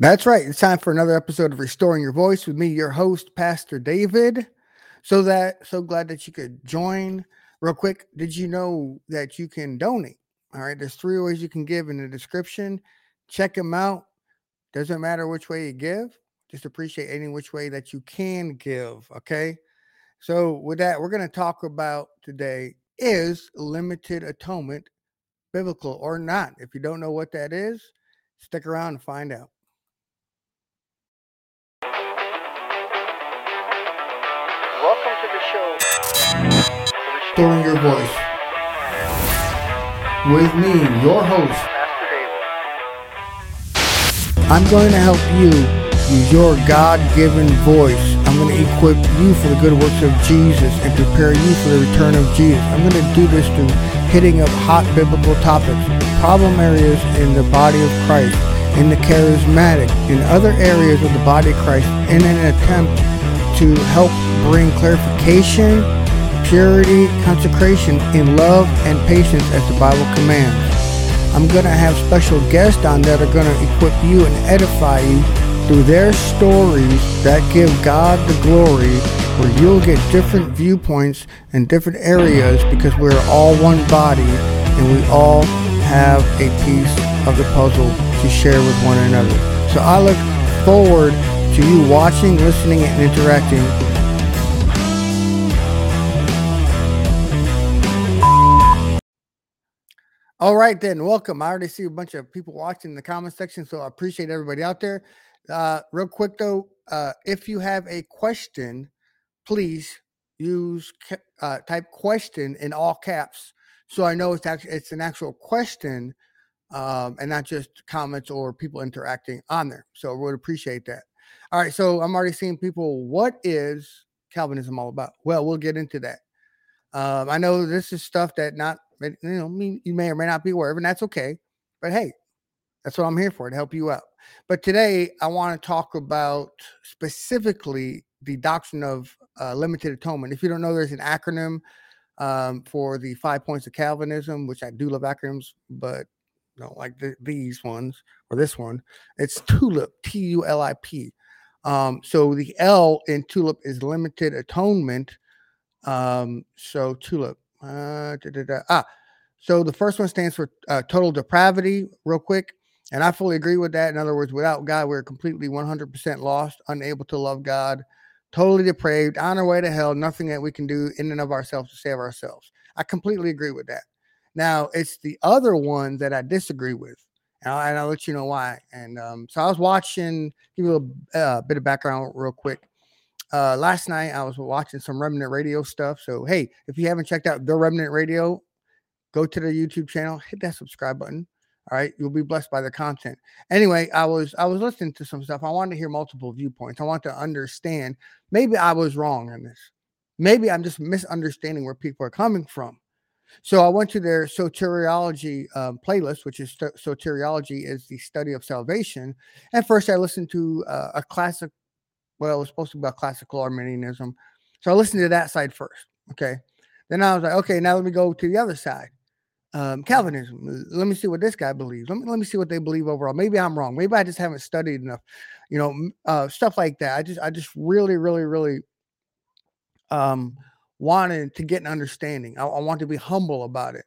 That's right. It's time for another episode of Restoring Your Voice with me, your host, Pastor David. So that so glad that you could join. Real quick, did you know that you can donate? All right, there's three ways you can give in the description. Check them out. Doesn't matter which way you give, just appreciate any which way that you can give. Okay. So, with that, we're going to talk about today is limited atonement biblical or not? If you don't know what that is, stick around and find out. Your voice. With me, your host, I'm going to help you use your God given voice. I'm going to equip you for the good works of Jesus and prepare you for the return of Jesus. I'm going to do this through hitting up hot biblical topics, problem areas in the body of Christ, in the charismatic, in other areas of the body of Christ, in an attempt to help bring clarification, purity, consecration in love and patience as the Bible commands. I'm going to have special guests on that are going to equip you and edify you through their stories that give God the glory, where you'll get different viewpoints in different areas because we're all one body and we all have a piece of the puzzle to share with one another. So I look forward to you watching, listening, and interacting. All right, then, welcome. I already see a bunch of people watching in the comment section, so I appreciate everybody out there. Uh, real quick though, uh, if you have a question, please use uh, type question in all caps, so I know it's actually it's an actual question um, and not just comments or people interacting on there. So I would appreciate that. All right, so I'm already seeing people. What is Calvinism all about? Well, we'll get into that. Um, I know this is stuff that not you know you may or may not be aware of, and that's okay. But hey, that's what I'm here for to help you out. But today I want to talk about specifically the doctrine of uh, limited atonement. If you don't know, there's an acronym um, for the five points of Calvinism, which I do love acronyms, but don't like the, these ones or this one. It's TULIP, T U L I P. Um, so the L in TULIP is limited atonement. Um, so TULIP. Uh, da, da, da. Ah, so the first one stands for uh, total depravity, real quick. And I fully agree with that. In other words, without God, we're completely 100% lost, unable to love God, totally depraved, on our way to hell, nothing that we can do in and of ourselves to save ourselves. I completely agree with that. Now, it's the other one that I disagree with. And I'll, and I'll let you know why. And um, so I was watching, give you a uh, bit of background real quick. Uh, last night, I was watching some Remnant Radio stuff. So, hey, if you haven't checked out The Remnant Radio, go to the YouTube channel, hit that subscribe button all right, you'll be blessed by the content. Anyway, I was I was listening to some stuff. I wanted to hear multiple viewpoints. I want to understand. Maybe I was wrong on this. Maybe I'm just misunderstanding where people are coming from. So I went to their soteriology um, playlist, which is soteriology is the study of salvation. And first, I listened to uh, a classic. Well, it was supposed to be about classical Arminianism, so I listened to that side first. Okay, then I was like, okay, now let me go to the other side um, Calvinism. Let me see what this guy believes. Let me let me see what they believe overall. Maybe I'm wrong. Maybe I just haven't studied enough. You know, uh, stuff like that. I just I just really really really um wanted to get an understanding. I, I want to be humble about it.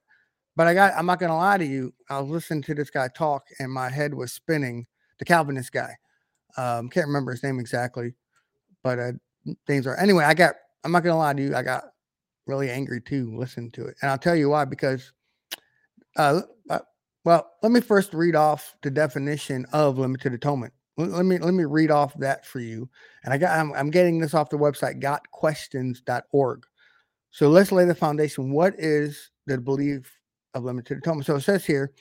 But I got I'm not gonna lie to you. I was listening to this guy talk and my head was spinning. The Calvinist guy. Um, can't remember his name exactly, but uh, things are anyway. I got I'm not gonna lie to you. I got really angry too listening to it, and I'll tell you why because uh, uh, well, let me first read off the definition of limited atonement. Let me let me read off that for you. And I got I'm, I'm getting this off the website gotquestions.org. So let's lay the foundation. What is the belief of limited atonement? So it says here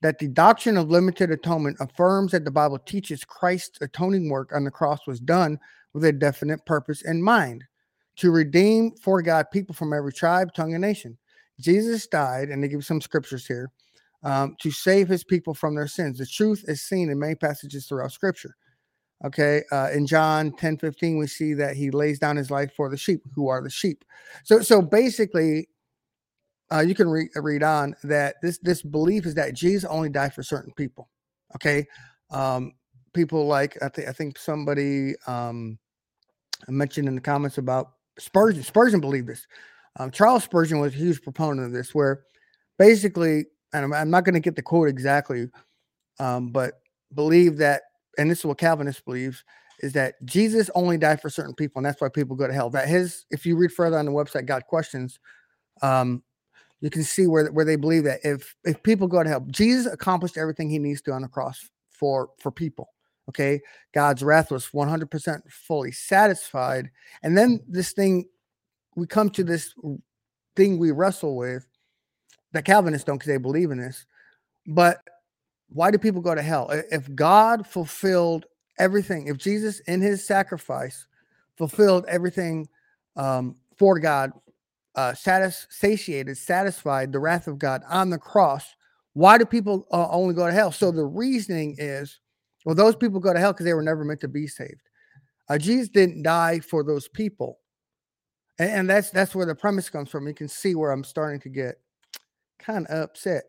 that the doctrine of limited atonement affirms that the Bible teaches Christ's atoning work on the cross was done with a definite purpose in mind to redeem for God people from every tribe, tongue, and nation. Jesus died, and they give some scriptures here um, to save his people from their sins. The truth is seen in many passages throughout scripture. Okay. Uh, in John 10 15, we see that he lays down his life for the sheep, who are the sheep. So, so basically, uh, you can re- read on that this this belief is that Jesus only died for certain people. Okay. Um, people like I think I think somebody um, mentioned in the comments about Spurgeon. Spurgeon believed this. Um, Charles Spurgeon was a huge proponent of this, where basically, and I'm, I'm not going to get the quote exactly, um, but believe that, and this is what Calvinist believes, is that Jesus only died for certain people, and that's why people go to hell. That his, if you read further on the website, Got Questions, um, you can see where where they believe that if if people go to hell, Jesus accomplished everything he needs to on the cross for for people. Okay, God's wrath was 100% fully satisfied, and then this thing, we come to this thing we wrestle with that Calvinists don't because they believe in this, but why do people go to hell? If God fulfilled everything, if Jesus in his sacrifice fulfilled everything um, for God uh, satis- satiated, satisfied the wrath of God on the cross, why do people uh, only go to hell? So the reasoning is, well, those people go to hell because they were never meant to be saved. Uh, Jesus didn't die for those people, and, and that's that's where the premise comes from. You can see where I'm starting to get kind of upset.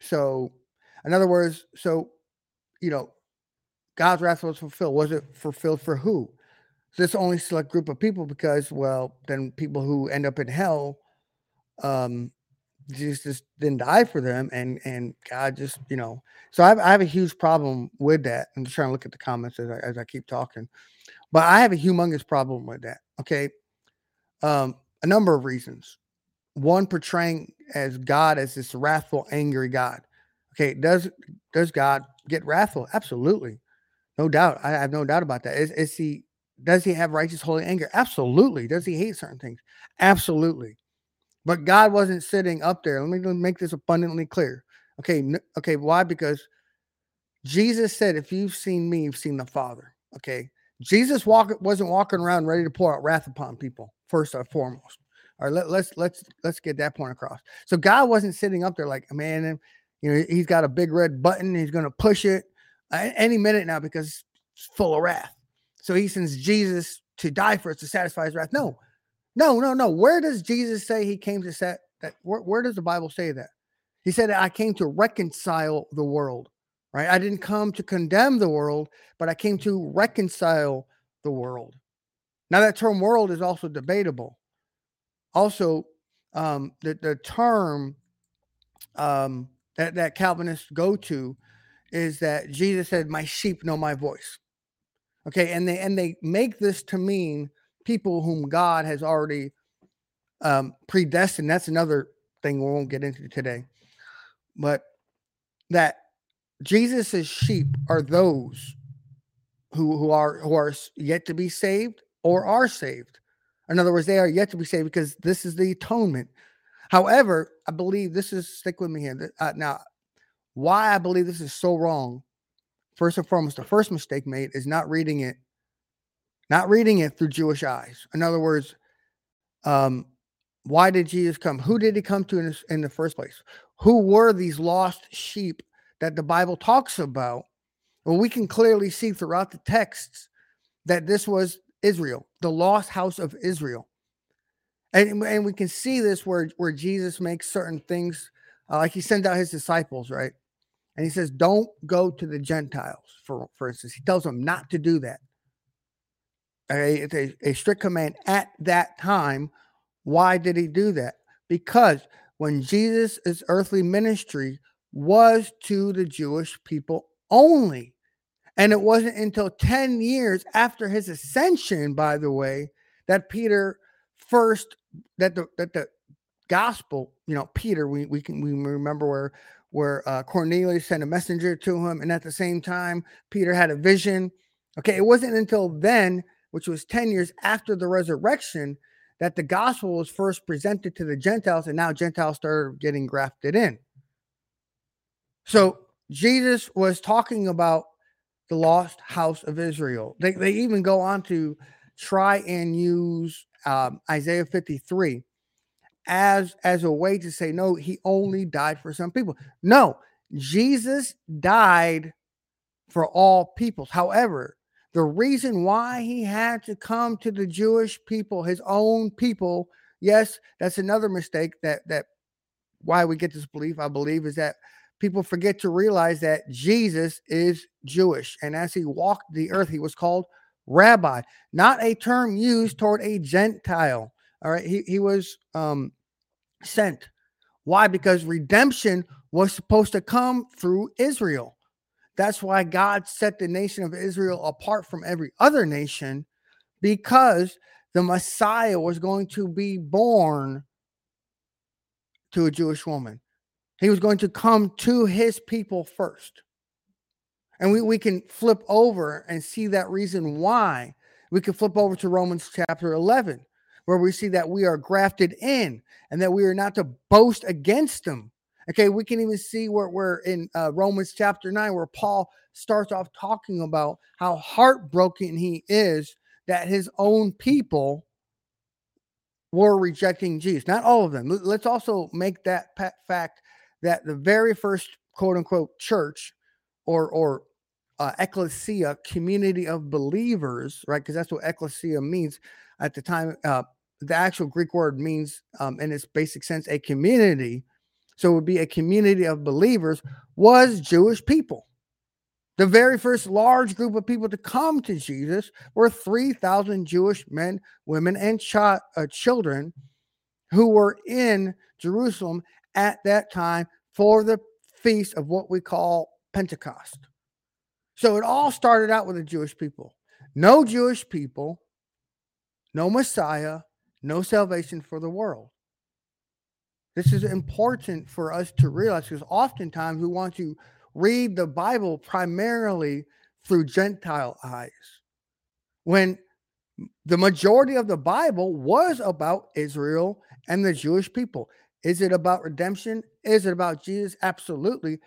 So, in other words, so you know, God's wrath was fulfilled. Was it fulfilled for who? this only select group of people because well then people who end up in hell um jesus didn't die for them and and god just you know so i have, I have a huge problem with that. I'm just trying to look at the comments as I, as I keep talking. But i have a humongous problem with that okay? Um a number of reasons. One portraying as god as this wrathful angry god okay? Does does god get wrathful? Absolutely. No doubt. I have no doubt about that. Is, is he does he have righteous holy anger? Absolutely. Does he hate certain things? Absolutely. But God wasn't sitting up there. Let me make this abundantly clear. Okay, okay, why? Because Jesus said, "If you've seen me, you've seen the Father." Okay, Jesus walk, wasn't walking around ready to pour out wrath upon people. First and foremost, all right. Let, let's let's let's get that point across. So God wasn't sitting up there like, man, eh, you know, he's got a big red button. He's going to push it any minute now because it's full of wrath. So he sends Jesus to die for us to satisfy his wrath. No, no, no, no. Where does Jesus say he came to set that? Where, where does the Bible say that? He said, I came to reconcile the world, right? I didn't come to condemn the world, but I came to reconcile the world. Now, that term world is also debatable. Also, um, the, the term um, that, that Calvinists go to is that Jesus said, My sheep know my voice. Okay, and they and they make this to mean people whom God has already um, predestined. That's another thing we won't get into today. But that Jesus's sheep are those who who are who are yet to be saved or are saved. In other words, they are yet to be saved because this is the atonement. However, I believe this is stick with me here. Uh, now, why I believe this is so wrong first and foremost, the first mistake made is not reading it, not reading it through Jewish eyes. In other words, um, why did Jesus come? Who did he come to in, in the first place? Who were these lost sheep that the Bible talks about? Well, we can clearly see throughout the texts that this was Israel, the lost house of Israel. And, and we can see this where, where Jesus makes certain things, uh, like he sends out his disciples, right? And he says, don't go to the Gentiles, for, for instance. He tells them not to do that. A, a, a strict command at that time. Why did he do that? Because when Jesus' earthly ministry was to the Jewish people only. And it wasn't until 10 years after his ascension, by the way, that Peter first that the that the gospel, you know, Peter, we, we can we remember where where uh, Cornelius sent a messenger to him, and at the same time, Peter had a vision. Okay, it wasn't until then, which was 10 years after the resurrection, that the gospel was first presented to the Gentiles, and now Gentiles started getting grafted in. So Jesus was talking about the lost house of Israel. They, they even go on to try and use um, Isaiah 53 as as a way to say no he only died for some people no jesus died for all peoples however the reason why he had to come to the jewish people his own people yes that's another mistake that that why we get this belief i believe is that people forget to realize that Jesus is Jewish. And as he walked the earth, he was called rabbi, not a term used toward a Gentile. All right. He, he was um, sent. Why? Because redemption was supposed to come through Israel. That's why God set the nation of Israel apart from every other nation because the Messiah was going to be born to a Jewish woman. He was going to come to his people first. And we, we can flip over and see that reason why. We can flip over to Romans chapter 11, where we see that we are grafted in and that we are not to boast against them. Okay, we can even see where we're in uh, Romans chapter 9, where Paul starts off talking about how heartbroken he is that his own people were rejecting Jesus. Not all of them. Let's also make that fact that the very first quote unquote church or or uh, ecclesia, community of believers, right? Because that's what ecclesia means at the time. Uh, the actual Greek word means, um, in its basic sense, a community. So it would be a community of believers, was Jewish people. The very first large group of people to come to Jesus were 3,000 Jewish men, women, and ch- uh, children who were in Jerusalem at that time for the feast of what we call Pentecost. So it all started out with the Jewish people. No Jewish people, no Messiah, no salvation for the world. This is important for us to realize because oftentimes we want to read the Bible primarily through Gentile eyes when the majority of the Bible was about Israel and the Jewish people. Is it about redemption? Is it about Jesus? Absolutely.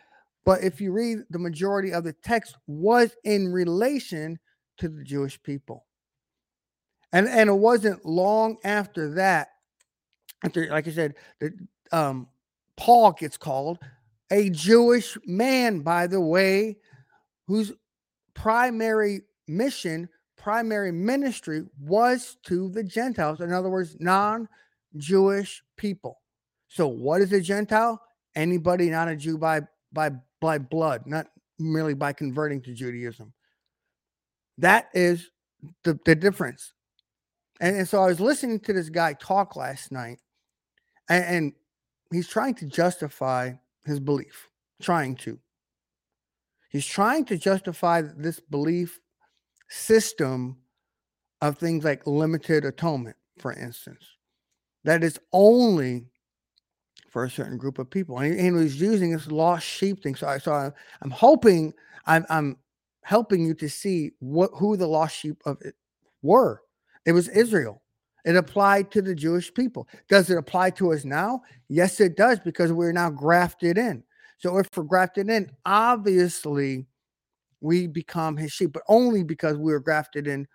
But if you read the majority of the text was in relation to the Jewish people. And and it wasn't long after that, after like I said, that um, Paul gets called a Jewish man, by the way, whose primary mission, primary ministry was to the Gentiles. In other words, non Jewish people. So, what is a Gentile? Anybody not a Jew by, by, by blood, not merely by converting to Judaism. That is the, the difference. And, and so I was listening to this guy talk last night, and, and he's trying to justify his belief, trying to. He's trying to justify this belief system of things like limited atonement, for instance, that is only for a certain group of people. And he, and was using this lost sheep thing. So I so I, I'm hoping I'm, I'm helping you to see what who the lost sheep of it were. It was Israel. It applied to the Jewish people. Does it apply to us now? Yes, it does, because we're now grafted in. So if we're grafted in, obviously we become his sheep, but only because we were grafted in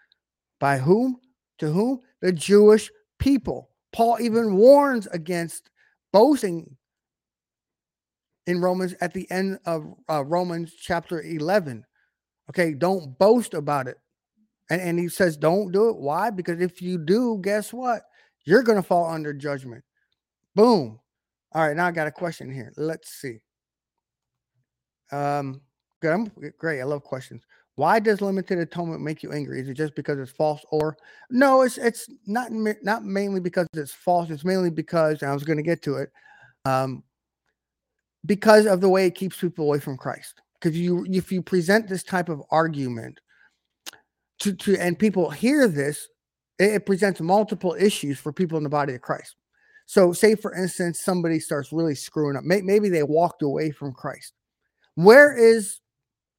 by whom? To whom? The Jewish people. Paul even warns against boasting in Romans at the end of uh, Romans chapter 11. Okay, don't boast about it. And, and he says, don't do it. Why? Because if you do, guess what? You're going to fall under judgment. Boom. All right, now I got a question here. Let's see. Um, good. I'm great. I love questions. Why does limited atonement make you angry? Is it just because it's false or no? It's it's not not mainly because it's false. It's mainly because I was going to get to it. Um, because of the way it keeps people away from Christ. Because you if you present this type of argument to, to and people hear this, it, it presents multiple issues for people in the body of Christ. So, say for instance, somebody starts really screwing up. Maybe they walked away from Christ. Where is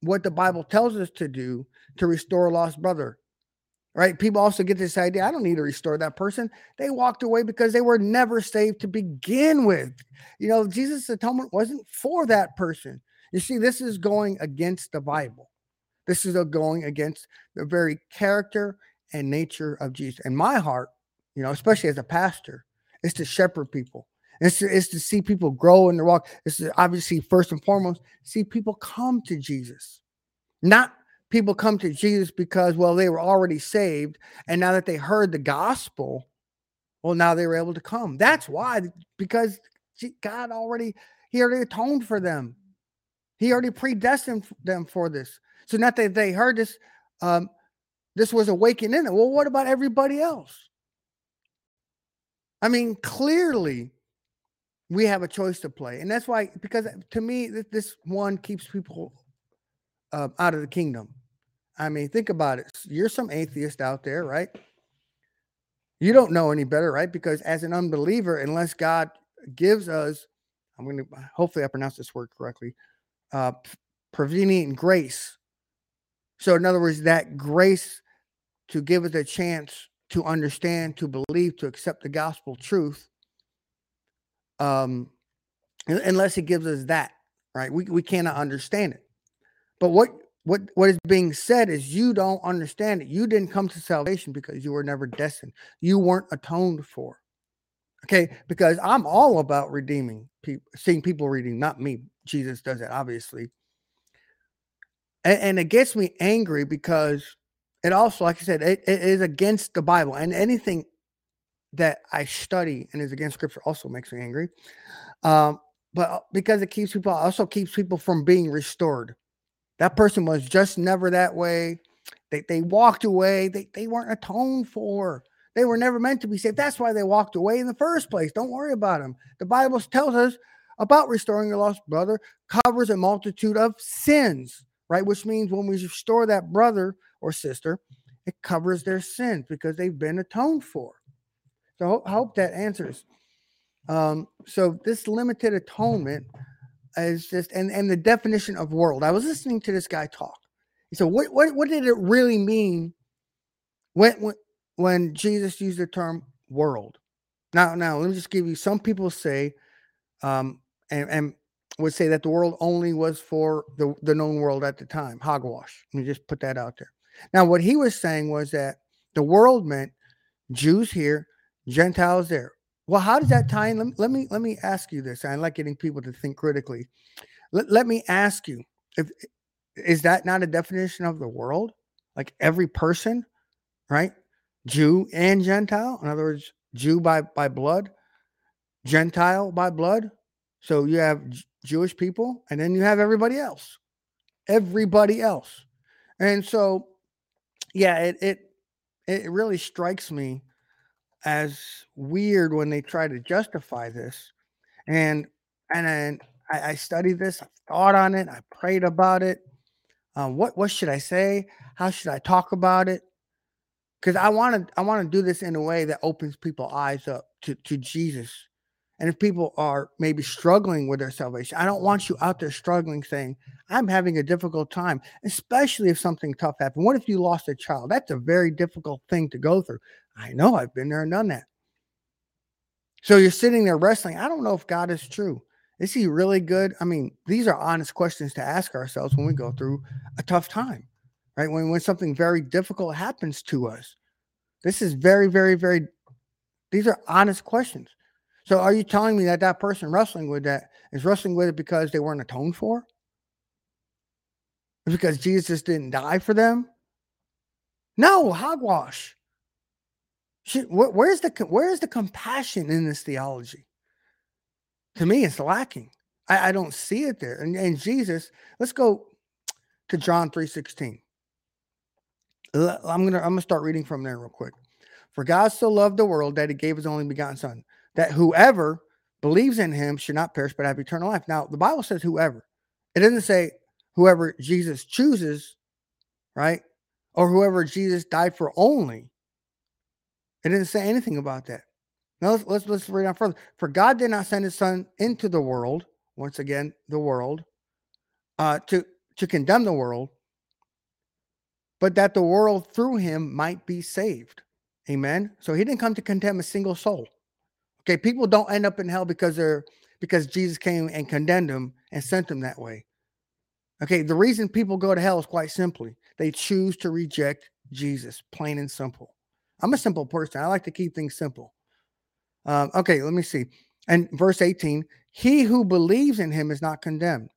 what the Bible tells us to do to restore a lost brother? Right? People also get this idea I don't need to restore that person. They walked away because they were never saved to begin with. You know, Jesus' atonement wasn't for that person. You see, this is going against the Bible. This is a going against the very character and nature of Jesus. And my heart, you know, especially as a pastor, is to shepherd people. It's to, it's to see people grow in the walk. It's to obviously first and foremost see people come to Jesus, not people come to Jesus because well they were already saved and now that they heard the gospel, well now they were able to come. That's why because God already he already atoned for them. He already predestined them for this. So not that they heard this, um, this was awakening. Well, what about everybody else? I mean, clearly we have a choice to play. And that's why, because to me, this one keeps people uh, out of the kingdom. I mean, think about it. You're some atheist out there, right? You don't know any better, right? Because as an unbeliever, unless God gives us, I'm going to hopefully I pronounce this word correctly, uh, prevenient grace. So, in other words, that grace to give us a chance to understand, to believe, to accept the gospel truth, um, unless He gives us that, right? We we cannot understand it. But what what what is being said is you don't understand it. You didn't come to salvation because you were never destined. You weren't atoned for. Okay, because I'm all about redeeming people, seeing people redeem, not me. Jesus does it, obviously. And, and, it gets me angry because it also, like I said, it, it is against the Bible. And anything that I study and is against scripture also makes me angry. Um, but uh, because it keeps people also keeps people from being restored. That person was just never that way. They, they walked away. They, they weren't atoned for. They were never meant to be saved. That's why they walked away in the first place. Don't worry about them. The Bible tells us about restoring your lost brother covers a multitude of sins, right? Which means when we restore that brother or sister, it covers their sins because they've been atoned for. So I hope that answers. Um, so this limited atonement is just and and the definition of world. I was listening to this guy talk. He said, "What what what did it really mean when when when Jesus used the term world?" Now now let me just give you. Some people say, um, and and would say that the world only was for the the known world at the time. Hogwash. Let me just put that out there. Now what he was saying was that the world meant Jews here, Gentiles there. Well, how does that tie in? Let, let me let me ask you this. I like getting people to think critically. Let, let me ask you: if is that not a definition of the world? Like every person, right? Jew and Gentile. In other words, Jew by by blood, Gentile by blood. So you have Jewish people, and then you have everybody else. Everybody else. And so, yeah, it it it really strikes me as weird when they try to justify this. And and then I, I studied this, I thought on it, I prayed about it. Um, what what should I say? How should I talk about it? Because I want to I want to do this in a way that opens people's eyes up to, to Jesus. And if people are maybe struggling with their salvation, I don't want you out there struggling saying, I'm having a difficult time, especially if something tough happened. What if you lost a child? That's a very difficult thing to go through. I know I've been there and done that. So you're sitting there wrestling. I don't know if God is true. Is he really good? I mean, these are honest questions to ask ourselves when we go through a tough time, right? When, when something very difficult happens to us. This is very, very, very, these are honest questions. So are you telling me that that person wrestling with that is wrestling with it because they weren't atoned for? Because Jesus didn't die for them? No, hogwash. where's the where's the compassion in this theology? To me, it's lacking. I, I don't see it there. And, and Jesus, let's go to John 3:16. I'm gonna I'm gonna start reading from there real quick. For God so loved the world that he gave his only begotten son, that whoever believes in him should not perish but have eternal life. Now, the Bible says whoever. It doesn't say whoever Jesus chooses, right? Or whoever Jesus died for only. It didn't say anything about that. Now let's let's, let's read on further. For God did not send his son into the world, once again, the world, uh, to to condemn the world, but that the world through him might be saved. Amen. So he didn't come to condemn a single soul. Okay, people don't end up in hell because they're because Jesus came and condemned them and sent them that way. Okay, the reason people go to hell is quite simply they choose to reject Jesus, plain and simple. I'm a simple person. I like to keep things simple. Um, okay, let me see. And verse 18, he who believes in him is not condemned,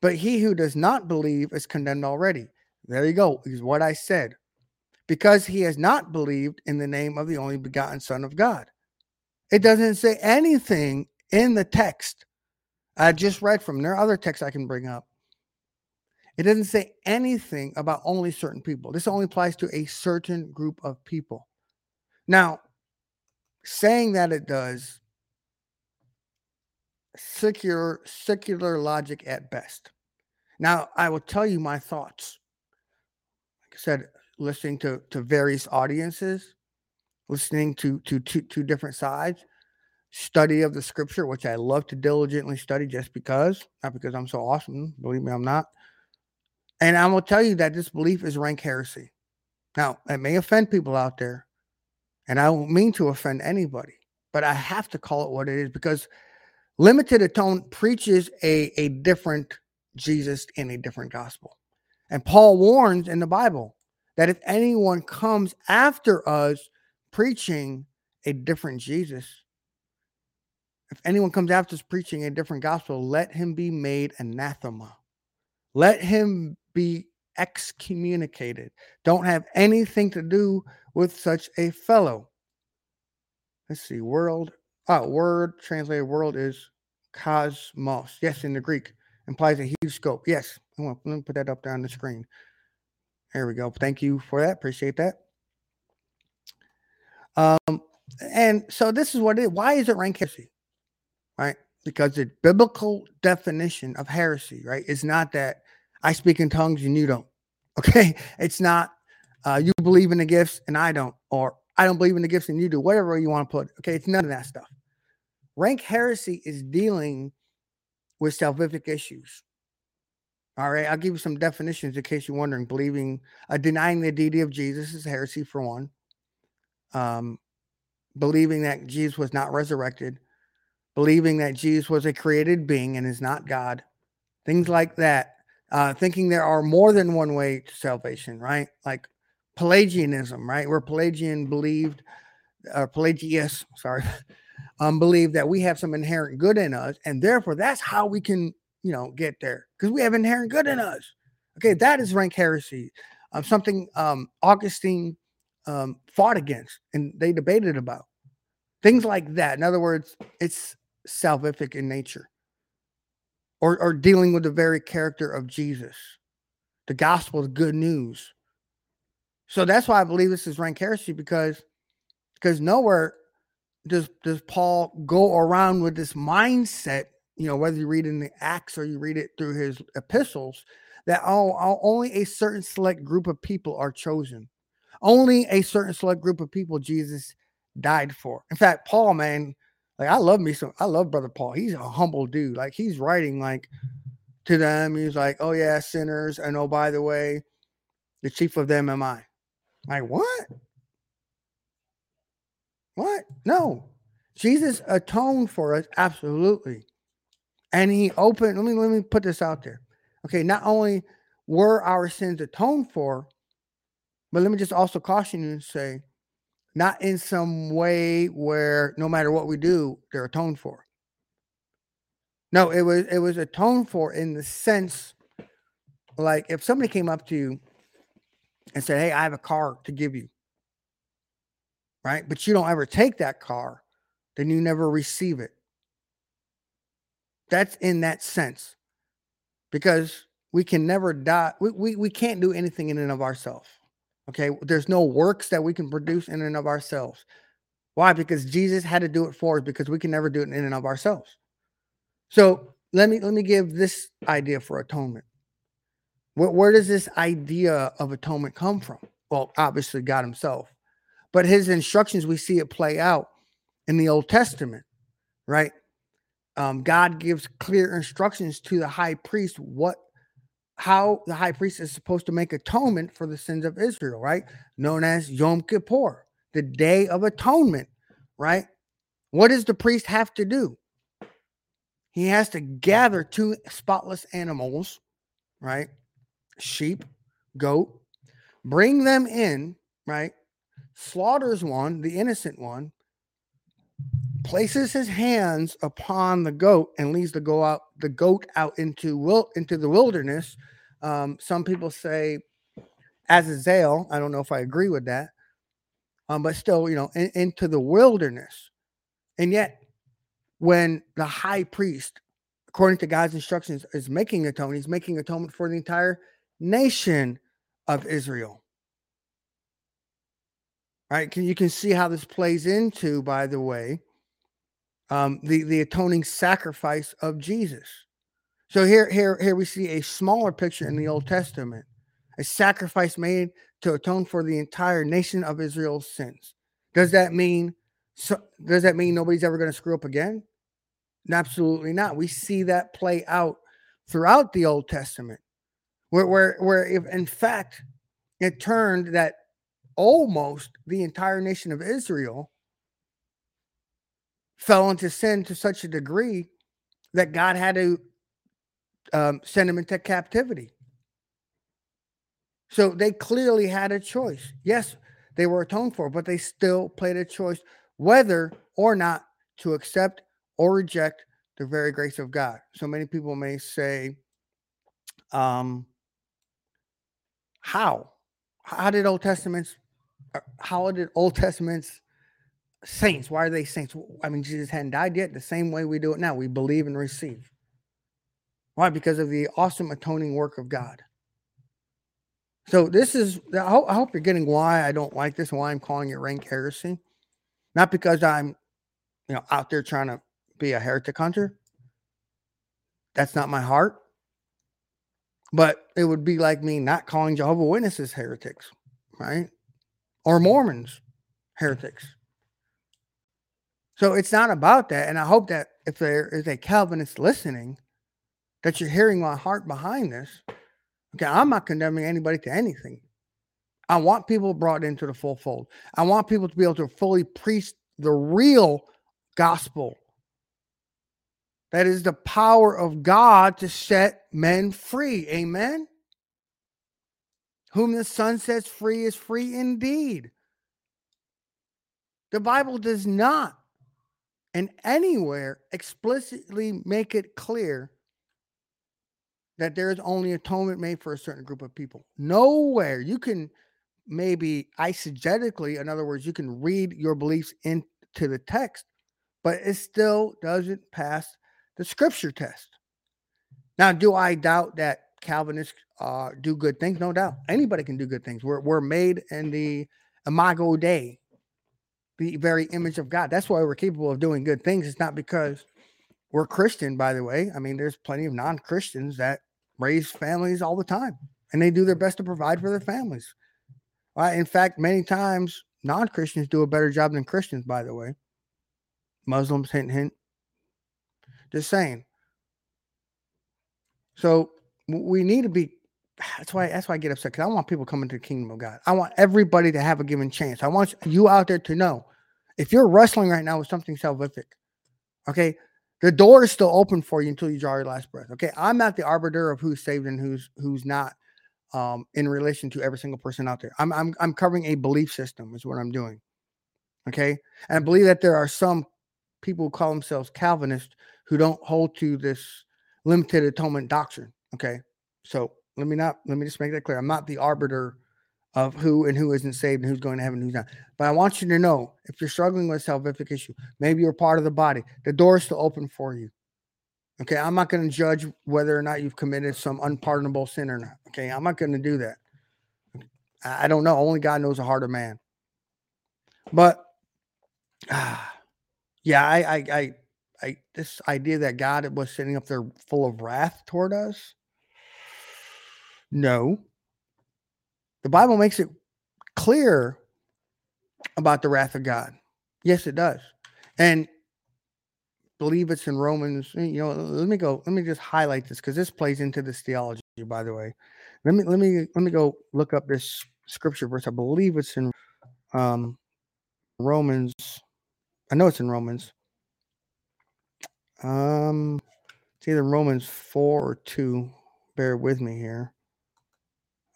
but he who does not believe is condemned already. There you go, is what I said. Because he has not believed in the name of the only begotten Son of God. It doesn't say anything in the text I just read from. There are other texts I can bring up It doesn't say anything about only certain people. This only applies to a certain group of people. Now, saying that it does secular secular logic at best. Now, I will tell you my thoughts. Like I said, listening to to various audiences, listening to to two, two different sides, study of the scripture, which I love to diligently study just because, not because I'm so awesome. Believe me, I'm not. And I will tell you that this belief is rank heresy. Now, it may offend people out there, and I don't mean to offend anybody, but I have to call it what it is because limited atonement preaches a, a different Jesus in a different gospel. And Paul warns in the Bible that if anyone comes after us preaching a different Jesus, if anyone comes after us preaching a different gospel, let him be made anathema. Let him be excommunicated. Don't have anything to do with such a fellow. Let's see, world. Oh, word translated world is cosmos. Yes, in the Greek implies a huge scope. Yes, let me put that up there on the screen. There we go. Thank you for that. Appreciate that. Um, and so this is what it is. Why is it rank heresy? Right? Because the biblical definition of heresy, right, is not that I speak in tongues and you don't. Okay. It's not uh, you believe in the gifts and I don't, or I don't believe in the gifts and you do, whatever you want to put. Okay. It's none of that stuff. Rank heresy is dealing with salvific issues. All right, I'll give you some definitions in case you're wondering. Believing, uh, denying the deity of Jesus is heresy for one. Um, believing that Jesus was not resurrected, believing that Jesus was a created being and is not God, things like that. Uh, thinking there are more than one way to salvation, right? Like Pelagianism, right? Where Pelagian believed, or Pelagius, sorry, um, believe that we have some inherent good in us, and therefore that's how we can, you know, get there because we have inherent good in us. Okay, that is rank heresy, um, something um, Augustine um, fought against and they debated about things like that. In other words, it's salvific in nature, or or dealing with the very character of Jesus. The gospel is good news. So that's why I believe this is rank heresy because because nowhere does does Paul go around with this mindset, you know, whether you read in the Acts or you read it through his epistles, that oh, only a certain select group of people are chosen. Only a certain select group of people Jesus died for. In fact, Paul, man, like I love me some, I love brother Paul. He's a humble dude. Like he's writing like to them, he's like, Oh yeah, sinners, and oh by the way, the chief of them am I. Like what? What? No. Jesus atoned for us absolutely. And he opened, let me let me put this out there. Okay, not only were our sins atoned for, but let me just also caution you and say, not in some way where no matter what we do, they're atoned for. No, it was it was atoned for in the sense like if somebody came up to you and said, Hey, I have a car to give you right? But you don't ever take that car, then you never receive it. That's in that sense because we can never die. We, we, we can't do anything in and of ourselves. Okay. There's no works that we can produce in and of ourselves. Why? Because Jesus had to do it for us because we can never do it in and of ourselves. So let me let me give this idea for atonement. Where, where does this idea of atonement come from? Well, obviously God Himself. But his instructions, we see it play out in the Old Testament, right? Um, God gives clear instructions to the high priest what how the high priest is supposed to make atonement for the sins of Israel, right? Known as Yom Kippur, the day of atonement, right? What does the priest have to do? He has to gather two spotless animals, right? Sheep, goat, bring them in, right? slaughters one, the innocent one, places his hands upon the goat and leads the go out the goat out into will into the wilderness. Um, some people say Azazel. I don't know if I agree with that, um, but still, you know, in, into the wilderness. And yet, when the high priest according to God's instructions, is making atonement. He's making atonement for the entire nation of Israel. Right? Can, you can see how this plays into, by the way, um, the, the atoning sacrifice of Jesus. So here, here, here we see a smaller picture in the Old Testament, a sacrifice made to atone for the entire nation of Israel's sins. Does that mean so does that mean nobody's ever going to screw up again? Absolutely not. We see that play out throughout the Old Testament, where where where if in fact it turned that almost the entire nation of Israel fell into sin to such a degree that God had to um, send him into captivity. So they clearly had a choice. Yes, they were atoned for, but they still played a choice whether or not to accept or reject the very grace of God. So many people may say, um, how? How did Old Testaments, uh, how did Old Testaments saints, why are they saints? I mean, Jesus hadn't died yet, the same way we do it now. We believe and receive. Why? Because of the awesome atoning work of God. So this is I hope, you're getting why I don't like this why I'm calling it rank heresy. Not because I'm, you know, out there trying to be a heretic hunter. That's not my heart. But it would be like me not calling Jehovah Witnesses heretics, right? Or Mormons heretics. So it's not about that. And I hope that if there is a Calvinist listening, that you're hearing my heart behind this. Okay, I'm not condemning anybody to anything. I want people brought into the full fold. I want people to be able to fully preach the real gospel. That is the power of God to set men free. Amen. Whom the Son sets free is free indeed. The Bible does not and anywhere explicitly make it clear that there is only atonement made for a certain group of people. Nowhere. You can maybe eisegetically, in other words, you can read your beliefs into the text, but it still doesn't pass the scripture test. Now, do I doubt that Calvinists uh, do good things? No doubt. Anybody can do good things. We're, we're made in the imago Dei, the very image of God. That's why we're capable of doing good things. It's not because we're Christian, by the way. I mean, there's plenty of non Christians that raise families all the time and they do their best to provide for their families. Right? In fact, many times non Christians do a better job than Christians, by the way. Muslims, hint, hint. Just saying. So we need to be. That's why. That's why I get upset because I want people coming to the kingdom of God. I want everybody to have a given chance. I want you out there to know if you're wrestling right now with something salvific, okay, the door is still open for you until you draw your last breath. Okay, I'm not the arbiter of who's saved and who's who's not um, in relation to every single person out there. I'm, I'm I'm covering a belief system is what I'm doing. Okay, and I believe that there are some people who call themselves Calvinists who don't hold to this limited atonement doctrine. Okay, so let me not let me just make that clear. I'm not the arbiter of who and who isn't saved and who's going to heaven and who's not. But I want you to know if you're struggling with a salvific issue, maybe you're part of the body, the door is still open for you. Okay, I'm not going to judge whether or not you've committed some unpardonable sin or not. Okay, I'm not going to do that. I don't know. Only God knows the heart of man. But ah, yeah, I, I, I, I, this idea that God was sitting up there full of wrath toward us. No, the Bible makes it clear about the wrath of God. Yes, it does. And believe it's in Romans. Eh, you know, let me go. Let me just highlight this because this plays into this theology. By the way, let me let me let me go look up this scripture verse. I believe it's in um, Romans. I know it's in Romans. Um, it's either Romans four or two. Bear with me here.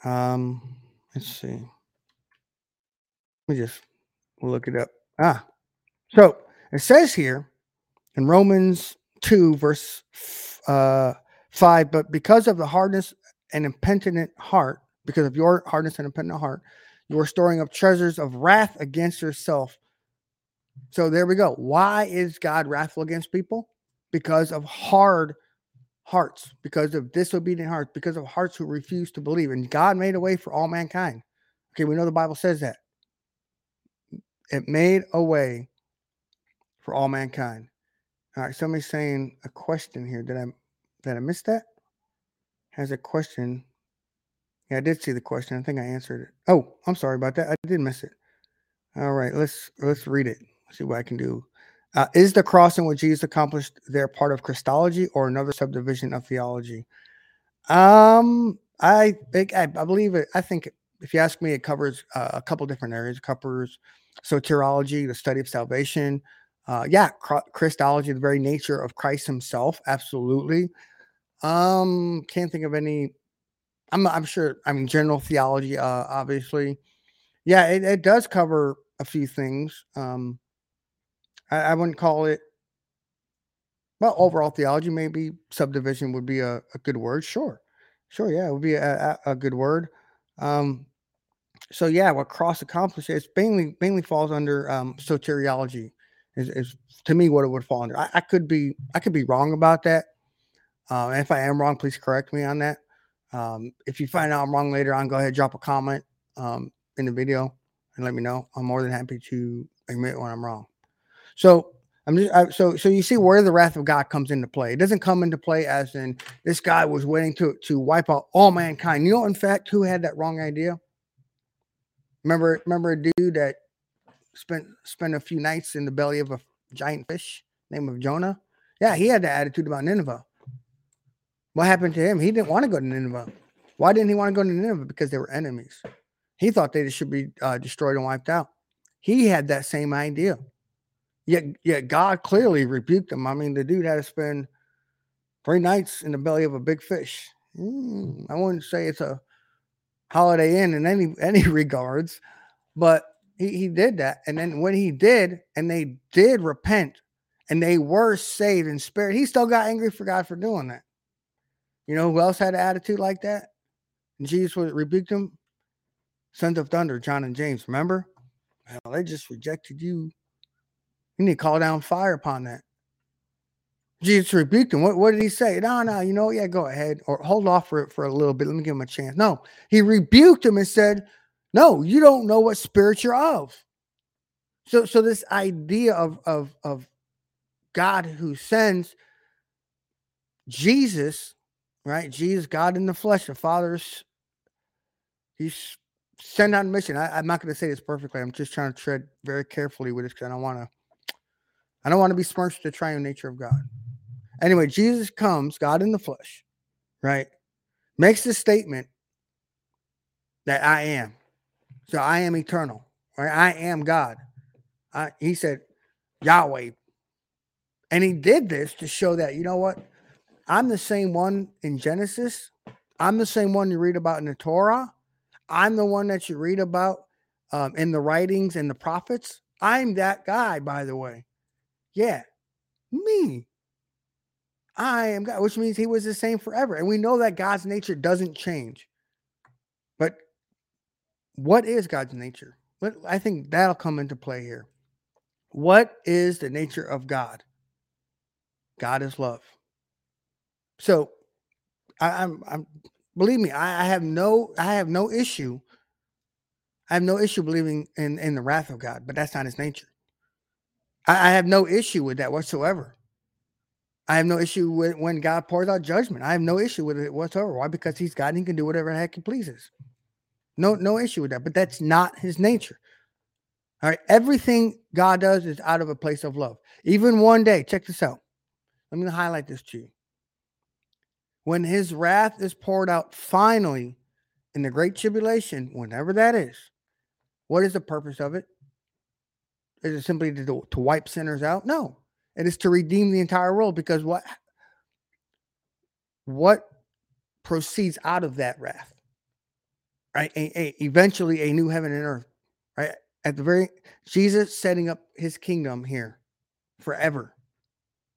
Um, let's see. Let me just look it up. Ah, so it says here in Romans 2, verse uh, 5, but because of the hardness and impenitent heart, because of your hardness and impenitent heart, you are storing up treasures of wrath against yourself. So there we go. Why is God wrathful against people? Because of hard hearts, because of disobedient hearts, because of hearts who refuse to believe. And God made a way for all mankind. Okay, we know the Bible says that. It made a way for all mankind. All right, somebody's saying a question here. Did I did I miss that? Has a question. Yeah, I did see the question. I think I answered it. Oh, I'm sorry about that. I did miss it. All right, let's let's read it. See what I can do. Uh, is the crossing what Jesus accomplished there part of Christology or another subdivision of theology? Um, I think I, believe it. I think if you ask me, it covers uh, a couple different areas. It covers soteriology, the study of salvation. Uh, yeah, Christology, the very nature of Christ Himself. Absolutely. Um, can't think of any. I'm I'm sure. I mean, general theology, uh, obviously. Yeah, it, it does cover a few things. Um, I, I wouldn't call it well overall theology. Maybe subdivision would be a, a good word. Sure, sure. Yeah, it would be a, a, a good word. Um, so yeah, what cross accomplishes mainly mainly falls under um, soteriology. Is, is to me what it would fall under. I, I could be I could be wrong about that. Uh, and if I am wrong, please correct me on that. Um, if you find out I'm wrong later on, go ahead drop a comment um, in the video and let me know. I'm more than happy to admit when I'm wrong. So I'm just I, so so you see where the wrath of God comes into play. It doesn't come into play as in this guy was waiting to to wipe out all mankind. You know, in fact, who had that wrong idea? Remember, remember a dude that spent spent a few nights in the belly of a giant fish, name of Jonah. Yeah, he had the attitude about Nineveh. What happened to him? He didn't want to go to Nineveh. Why didn't he want to go to Nineveh? Because they were enemies. He thought they should be uh, destroyed and wiped out. He had that same idea. Yet, yet God clearly rebuked him. I mean, the dude had to spend three nights in the belly of a big fish. Mm, I wouldn't say it's a Holiday Inn in any any regards, but he, he did that. And then when he did, and they did repent and they were saved in spirit, he still got angry for God for doing that. You know who else had an attitude like that? And Jesus rebuked him? Sons of Thunder, John and James. Remember? Well, they just rejected you. You need to call down fire upon that. Jesus rebuked him. What, what did he say? No, no, you know, yeah, go ahead or hold off for it for a little bit. Let me give him a chance. No, he rebuked him and said, No, you don't know what spirit you're of. So, so this idea of of of God who sends Jesus, right? Jesus, God in the flesh, the Father's he's sent on mission. I, am not going to say this perfectly. I'm just trying to tread very carefully with this because I don't want to. I don't want to be smirched to the triune nature of God. Anyway, Jesus comes, God in the flesh, right? Makes the statement that I am. So I am eternal, right? I am God. I, he said, Yahweh. And he did this to show that, you know what? I'm the same one in Genesis. I'm the same one you read about in the Torah. I'm the one that you read about um, in the writings and the prophets. I'm that guy, by the way. Yeah, me. I am God, which means he was the same forever. And we know that God's nature doesn't change. But what is God's nature? But I think that'll come into play here. What is the nature of God? God is love. So I, am I'm, I'm believe me, I, I have no I have no issue. I have no issue believing in, in the wrath of God, but that's not his nature. I, I have no issue with that whatsoever. I have no issue with when God pours out judgment. I have no issue with it whatsoever. Why? Because he's God and he can do whatever the heck he pleases. No, no issue with that. But that's not his nature. All right. Everything God does is out of a place of love. Even one day, check this out. Let me highlight this to you. When his wrath is poured out finally in the great tribulation, whenever that is, what is the purpose of it? Is it simply to, to wipe sinners out? No. It is to redeem the entire world because what what proceeds out of that wrath? Right? A, a, eventually a new heaven and earth. Right? At the very Jesus setting up his kingdom here forever.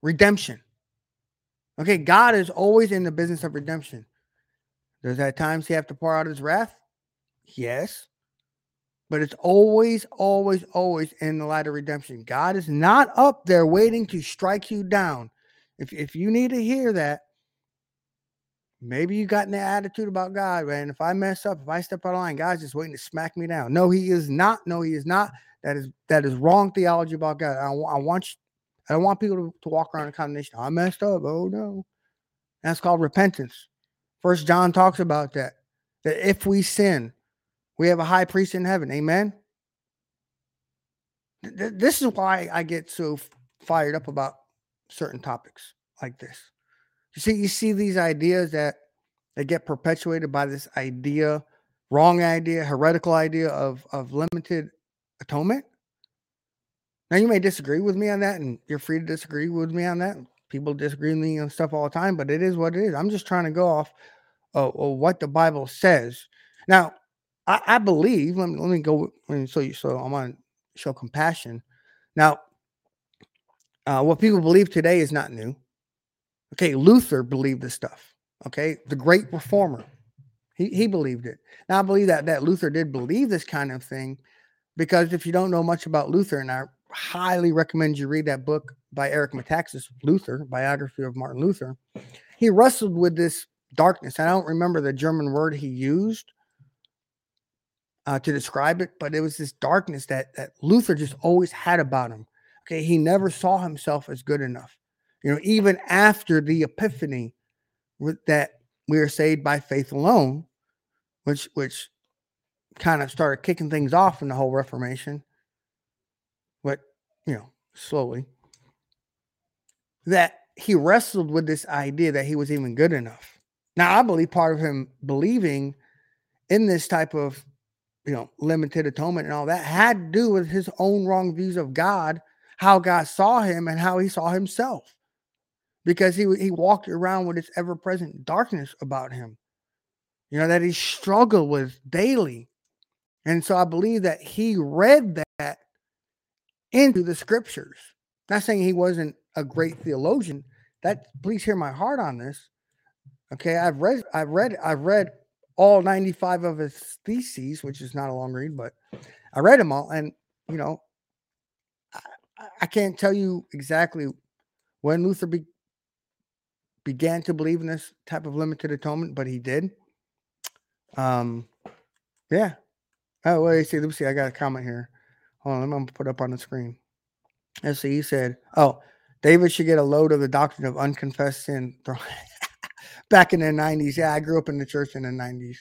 Redemption. Okay, God is always in the business of redemption. Does at times he have to pour out his wrath? Yes but it's always, always, always in the light of redemption. God is not up there waiting to strike you down. If, if you need to hear that, maybe you got an attitude about God, man. If I mess up, if I step out of line, God's just waiting to smack me down. No, He is not. No, He is not. That is that is wrong theology about God. I, I want you, I don't want people to, to walk around in condemnation. I messed up. Oh no, that's called repentance. First John talks about that. That if we sin, we have a high priest in heaven. Amen. This is why I get so fired up about certain topics like this. You see, you see these ideas that that get perpetuated by this idea, wrong idea, heretical idea of of limited atonement. Now you may disagree with me on that, and you're free to disagree with me on that. People disagree with me on stuff all the time, but it is what it is. I'm just trying to go off of, of what the Bible says. Now, I, I believe. Let me, let me go. So you, so I'm on show compassion. Now, uh, what people believe today is not new. Okay, Luther believed this stuff. Okay, the great reformer, he, he believed it. Now, I believe that that Luther did believe this kind of thing because if you don't know much about Luther, and I highly recommend you read that book by Eric Metaxas, Luther, biography of Martin Luther, he wrestled with this darkness. I don't remember the German word he used, uh, to describe it, but it was this darkness that that Luther just always had about him. Okay, he never saw himself as good enough. You know, even after the epiphany, with that we are saved by faith alone, which which kind of started kicking things off in the whole Reformation, but you know, slowly. That he wrestled with this idea that he was even good enough. Now, I believe part of him believing in this type of you know, limited atonement and all that had to do with his own wrong views of God, how God saw him and how he saw himself. Because he he walked around with this ever-present darkness about him. You know, that he struggled with daily. And so I believe that he read that into the scriptures. Not saying he wasn't a great theologian. That please hear my heart on this. Okay, I've read, I've read, I've read all 95 of his theses, which is not a long read, but I read them all. And, you know, I, I can't tell you exactly when Luther be, began to believe in this type of limited atonement, but he did. Um, yeah. Oh, wait, see, let me see. I got a comment here. Hold on, I'm gonna put up on the screen. Let's see. He said, "Oh, David should get a load of the doctrine of unconfessed sin back in the 90s. Yeah, I grew up in the church in the 90s.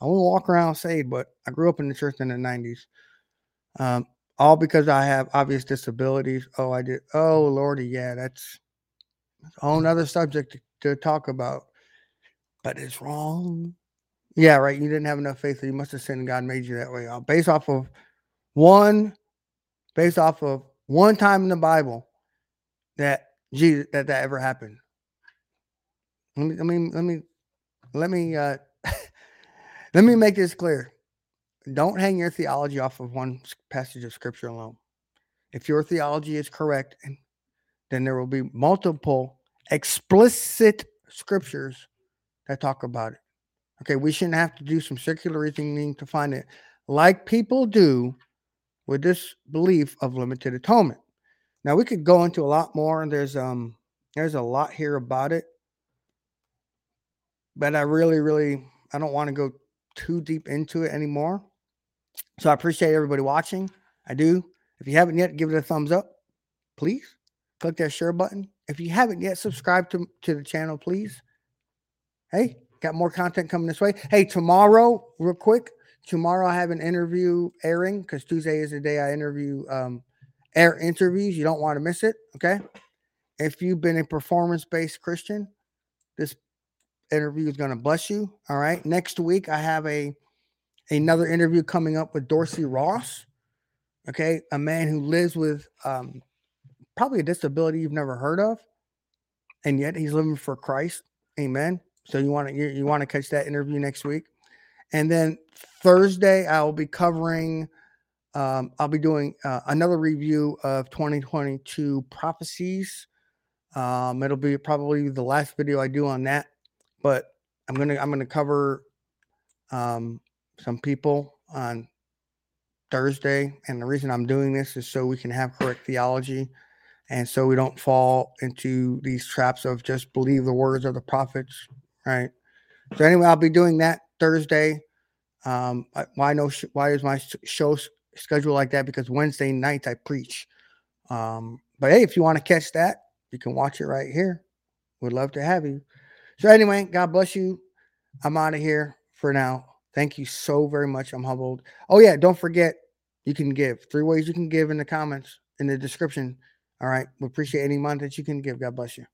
I won't walk around saved, but I grew up in the church in the 90s. Um, all because I have obvious disabilities. Oh, I did. Oh, Lordy, yeah, that's a whole other subject to, to talk about. But it's wrong. Yeah, right. You didn't have enough faith, so you must have sinned. God made you that way. Uh, based off of one, based off of one time in the Bible that Jesus that that ever happened. Let me let me let me let me uh let me make this clear. Don't hang your theology off of one passage of scripture alone. If your theology is correct, then there will be multiple explicit scriptures that talk about it. Okay, we shouldn't have to do some circular reasoning to find it, like people do with this belief of limited atonement. Now we could go into a lot more. And there's um there's a lot here about it but I really, really, I don't want to go too deep into it anymore. So I appreciate everybody watching. I do. If you haven't yet, give it a thumbs up, please. Click that share button. If you haven't yet, subscribe to, to the channel, please. Hey, got more content coming this way. Hey, tomorrow, real quick, tomorrow I have an interview airing because Tuesday is the day I interview um, air interviews. You don't want to miss it. Okay. If you've been a performance based Christian, this interview is going to bless you. All right. Next week, I have a another interview coming up with Dorsey Ross. Okay, a man who lives with um, probably a disability you've never heard of, and yet he's living for Christ. Amen. So you want to you, you want to catch that interview next week, and then Thursday I will be covering. Um, I'll be doing uh, another review of 2022 prophecies. Um, it'll be probably the last video I do on that but I'm gonna I'm gonna cover um, some people on Thursday, and the reason I'm doing this is so we can have correct theology, and so we don't fall into these traps of just believe the words of the prophets, right? So anyway, I'll be doing that Thursday. Um, why no? Why is my show s- scheduled like that? Because Wednesday nights I preach. Um, but hey, if you want to catch that, you can watch it right here. We'd love to have you. So anyway, God bless you. I'm out of here for now. Thank you so very much. I'm humbled. Oh yeah, don't forget you can give three ways you can give in the comments in the description. All right, we appreciate any month that you can give. God bless you.